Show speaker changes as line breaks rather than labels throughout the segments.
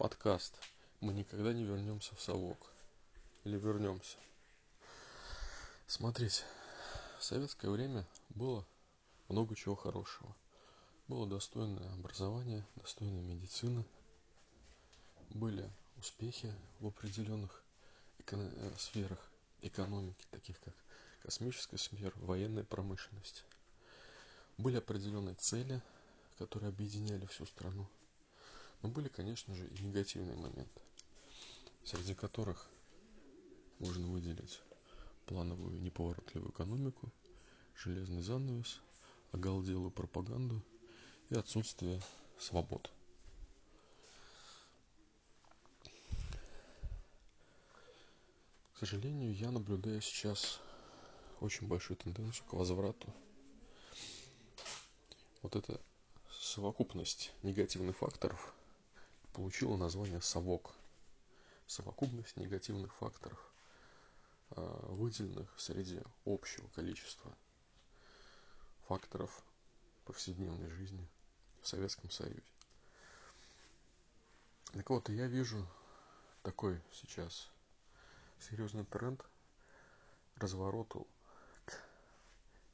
подкаст «Мы никогда не вернемся в совок». Или вернемся. Смотрите, в советское время было много чего хорошего. Было достойное образование, достойная медицина. Были успехи в определенных эко- э, сферах экономики, таких как космическая сфера, военная промышленность. Были определенные цели, которые объединяли всю страну. Но были, конечно же, и негативные моменты, среди которых можно выделить плановую неповоротливую экономику, железный занавес, оголделую пропаганду и отсутствие свобод. К сожалению, я наблюдаю сейчас очень большую тенденцию к возврату. Вот эта совокупность негативных факторов получила название совок. Совокупность негативных факторов, а, выделенных среди общего количества факторов повседневной жизни в Советском Союзе. Так вот, я вижу такой сейчас серьезный тренд развороту к,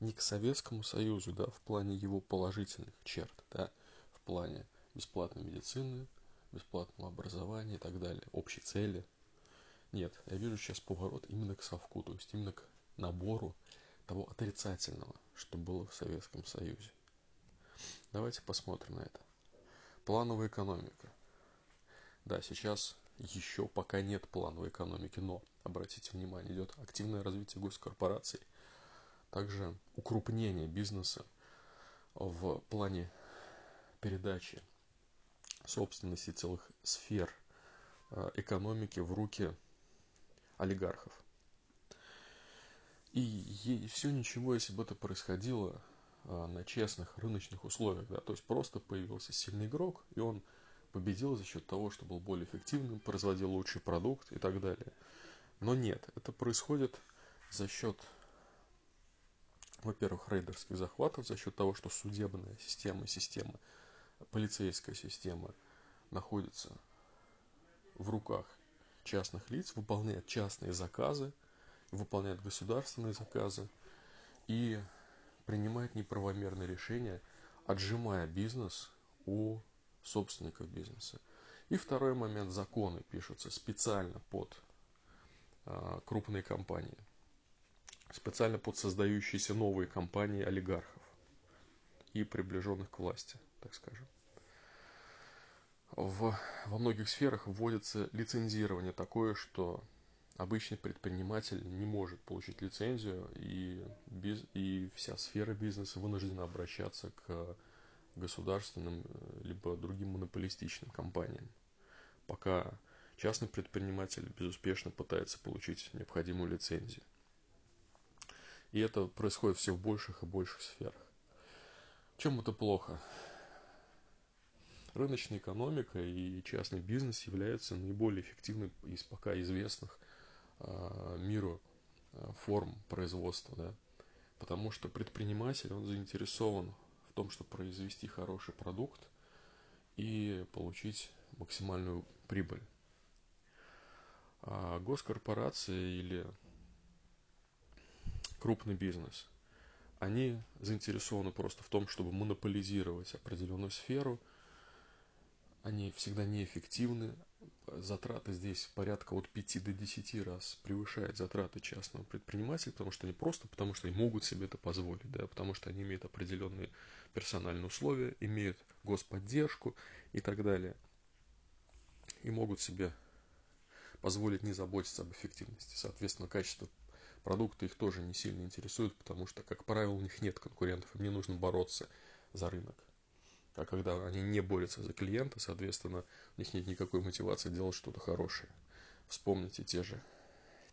не к Советскому Союзу, да, в плане его положительных черт, да, в плане бесплатной медицины, бесплатного образования и так далее, общей цели. Нет, я вижу сейчас поворот именно к совку, то есть именно к набору того отрицательного, что было в Советском Союзе. Давайте посмотрим на это. Плановая экономика. Да, сейчас еще пока нет плановой экономики, но, обратите внимание, идет активное развитие госкорпораций, также укрупнение бизнеса в плане передачи собственности целых сфер э, экономики в руки олигархов. И, все ничего, если бы это происходило э, на честных рыночных условиях, да, то есть просто появился сильный игрок, и он победил за счет того, что был более эффективным, производил лучший продукт и так далее. Но нет, это происходит за счет, во-первых, рейдерских захватов, за счет того, что судебная система, система, полицейская система – находится в руках частных лиц, выполняет частные заказы, выполняет государственные заказы и принимает неправомерные решения, отжимая бизнес у собственников бизнеса. И второй момент, законы пишутся специально под а, крупные компании, специально под создающиеся новые компании олигархов и приближенных к власти, так скажем в, во многих сферах вводится лицензирование такое, что обычный предприниматель не может получить лицензию, и, без, и вся сфера бизнеса вынуждена обращаться к государственным либо другим монополистичным компаниям. Пока частный предприниматель безуспешно пытается получить необходимую лицензию. И это происходит все в больших и больших сферах. Чем это плохо? Рыночная экономика и частный бизнес являются наиболее эффективной из пока известных а, миру а, форм производства, да, потому что предприниматель, он заинтересован в том, чтобы произвести хороший продукт и получить максимальную прибыль. А госкорпорации или крупный бизнес, они заинтересованы просто в том, чтобы монополизировать определенную сферу – они всегда неэффективны. Затраты здесь порядка от 5 до 10 раз превышают затраты частного предпринимателя, потому что они просто, потому что они могут себе это позволить, да, потому что они имеют определенные персональные условия, имеют господдержку и так далее. И могут себе позволить не заботиться об эффективности. Соответственно, качество продукта их тоже не сильно интересует, потому что, как правило, у них нет конкурентов, им не нужно бороться за рынок. А когда они не борются за клиента, соответственно, у них нет никакой мотивации делать что-то хорошее. Вспомните те же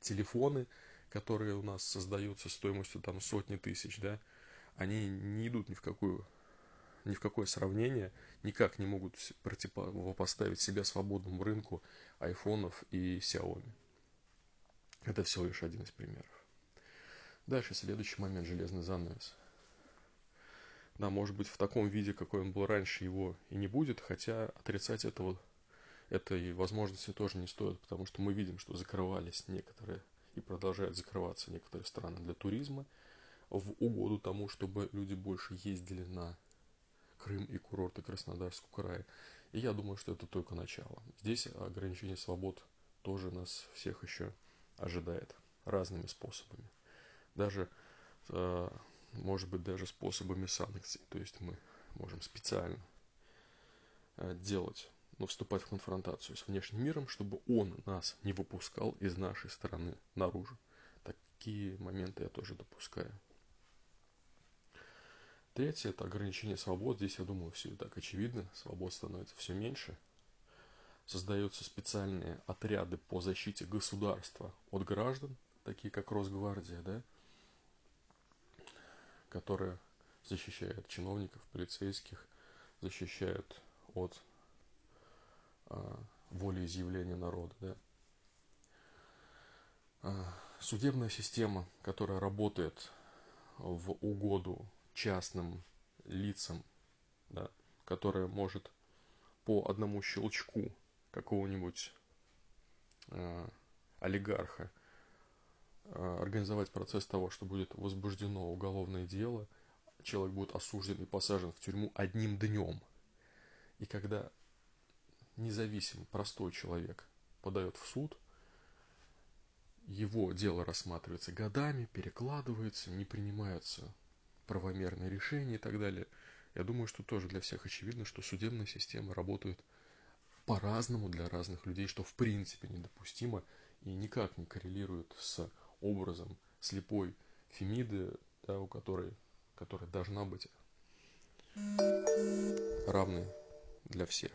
телефоны, которые у нас создаются стоимостью там сотни тысяч, да, они не идут ни в какую ни в какое сравнение, никак не могут противопоставить себя свободному рынку айфонов и Xiaomi. Это всего лишь один из примеров. Дальше следующий момент железный занавес – да, может быть, в таком виде, какой он был раньше, его и не будет, хотя отрицать этого, этой возможности тоже не стоит, потому что мы видим, что закрывались некоторые и продолжают закрываться некоторые страны для туризма в угоду тому, чтобы люди больше ездили на Крым и курорты Краснодарского края. И я думаю, что это только начало. Здесь ограничение свобод тоже нас всех еще ожидает разными способами. Даже, э, может быть, даже способами санкций. То есть мы можем специально э, делать, ну, вступать в конфронтацию с внешним миром, чтобы он нас не выпускал из нашей страны наружу. Такие моменты я тоже допускаю. Третье – это ограничение свобод. Здесь, я думаю, все и так очевидно. Свобод становится все меньше. Создаются специальные отряды по защите государства от граждан, такие как Росгвардия, да, которые защищают чиновников, полицейских, защищают от а, волеизъявления народа, да. А, судебная система, которая работает в угоду частным лицам, да, которая может по одному щелчку какого-нибудь э, олигарха организовать процесс того, что будет возбуждено уголовное дело, человек будет осужден и посажен в тюрьму одним днем. И когда независимый, простой человек подает в суд, его дело рассматривается годами, перекладывается, не принимаются правомерные решения и так далее. Я думаю, что тоже для всех очевидно, что судебная система работает по-разному для разных людей, что в принципе недопустимо и никак не коррелирует с образом слепой Фемиды, да, у которой, которая должна быть равной для всех.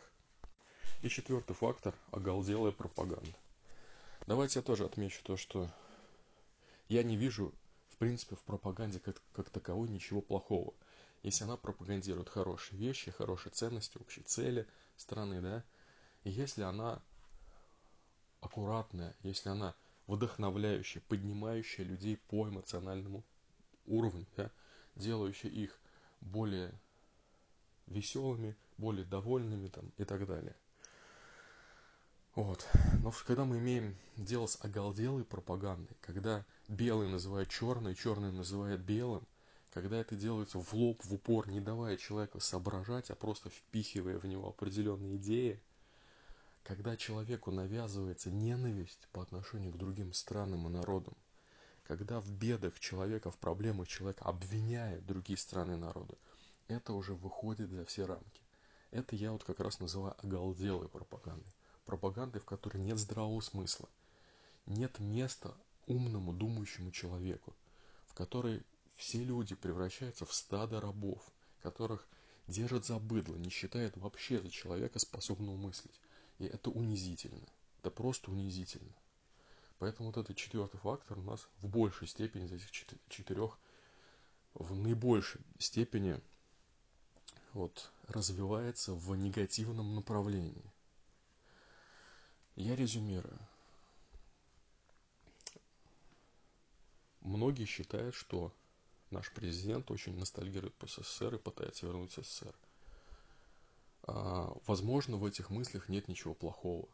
И четвертый фактор – оголделая пропаганда. Давайте я тоже отмечу то, что я не вижу принципе, в пропаганде как, как таковой ничего плохого. Если она пропагандирует хорошие вещи, хорошие ценности, общие цели страны, да, и если она аккуратная, если она вдохновляющая, поднимающая людей по эмоциональному уровню, да, делающая их более веселыми, более довольными там, и так далее – вот. Но когда мы имеем дело с оголделой пропагандой, когда белый называет черный, черный называет белым, когда это делается в лоб, в упор, не давая человеку соображать, а просто впихивая в него определенные идеи, когда человеку навязывается ненависть по отношению к другим странам и народам, когда в бедах человека, в проблемах человека обвиняет другие страны и народы, это уже выходит за все рамки. Это я вот как раз называю оголделой пропагандой пропаганды, в которой нет здравого смысла, нет места умному, думающему человеку, в которой все люди превращаются в стадо рабов, которых держат за быдло, не считают вообще за человека, способного мыслить. И это унизительно. Это просто унизительно. Поэтому вот этот четвертый фактор у нас в большей степени из этих четырех, в наибольшей степени вот, развивается в негативном направлении. Я резюмирую. Многие считают, что наш президент очень ностальгирует по СССР и пытается вернуть СССР. А, возможно, в этих мыслях нет ничего плохого,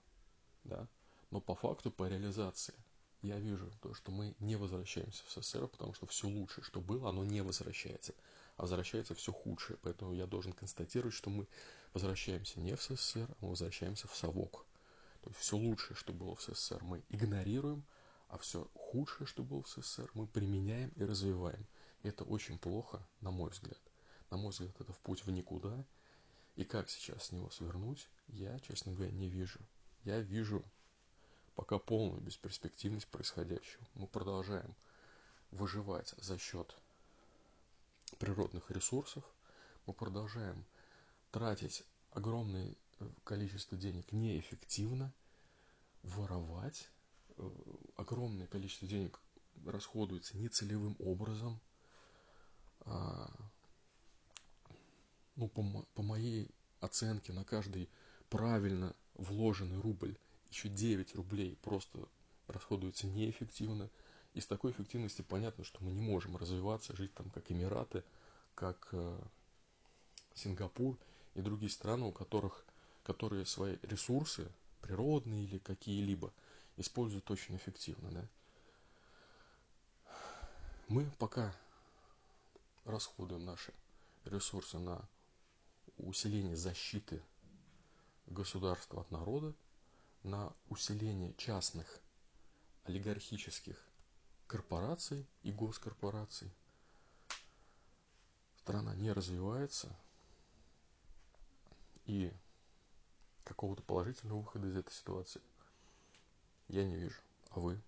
да? но по факту, по реализации, я вижу то, что мы не возвращаемся в СССР, потому что все лучшее, что было, оно не возвращается, а возвращается все худшее. Поэтому я должен констатировать, что мы возвращаемся не в СССР, а мы возвращаемся в совок. То есть все лучшее, что было в СССР, мы игнорируем, а все худшее, что было в СССР, мы применяем и развиваем. Это очень плохо, на мой взгляд. На мой взгляд, это в путь в никуда. И как сейчас с него свернуть, я, честно говоря, не вижу. Я вижу пока полную бесперспективность происходящего. Мы продолжаем выживать за счет природных ресурсов. Мы продолжаем тратить огромные количество денег неэффективно, воровать, э, огромное количество денег расходуется нецелевым образом. Ну, по, по моей оценке, на каждый правильно вложенный рубль еще 9 рублей просто расходуется неэффективно. И с такой эффективностью понятно, что мы не можем развиваться, жить там как Эмираты, как э, Сингапур и другие страны, у которых которые свои ресурсы природные или какие-либо, используют очень эффективно, да. Мы пока расходуем наши ресурсы на усиление защиты государства от народа, на усиление частных олигархических корпораций и госкорпораций. Страна не развивается, и какого-то положительного выхода из этой ситуации я не вижу. А вы?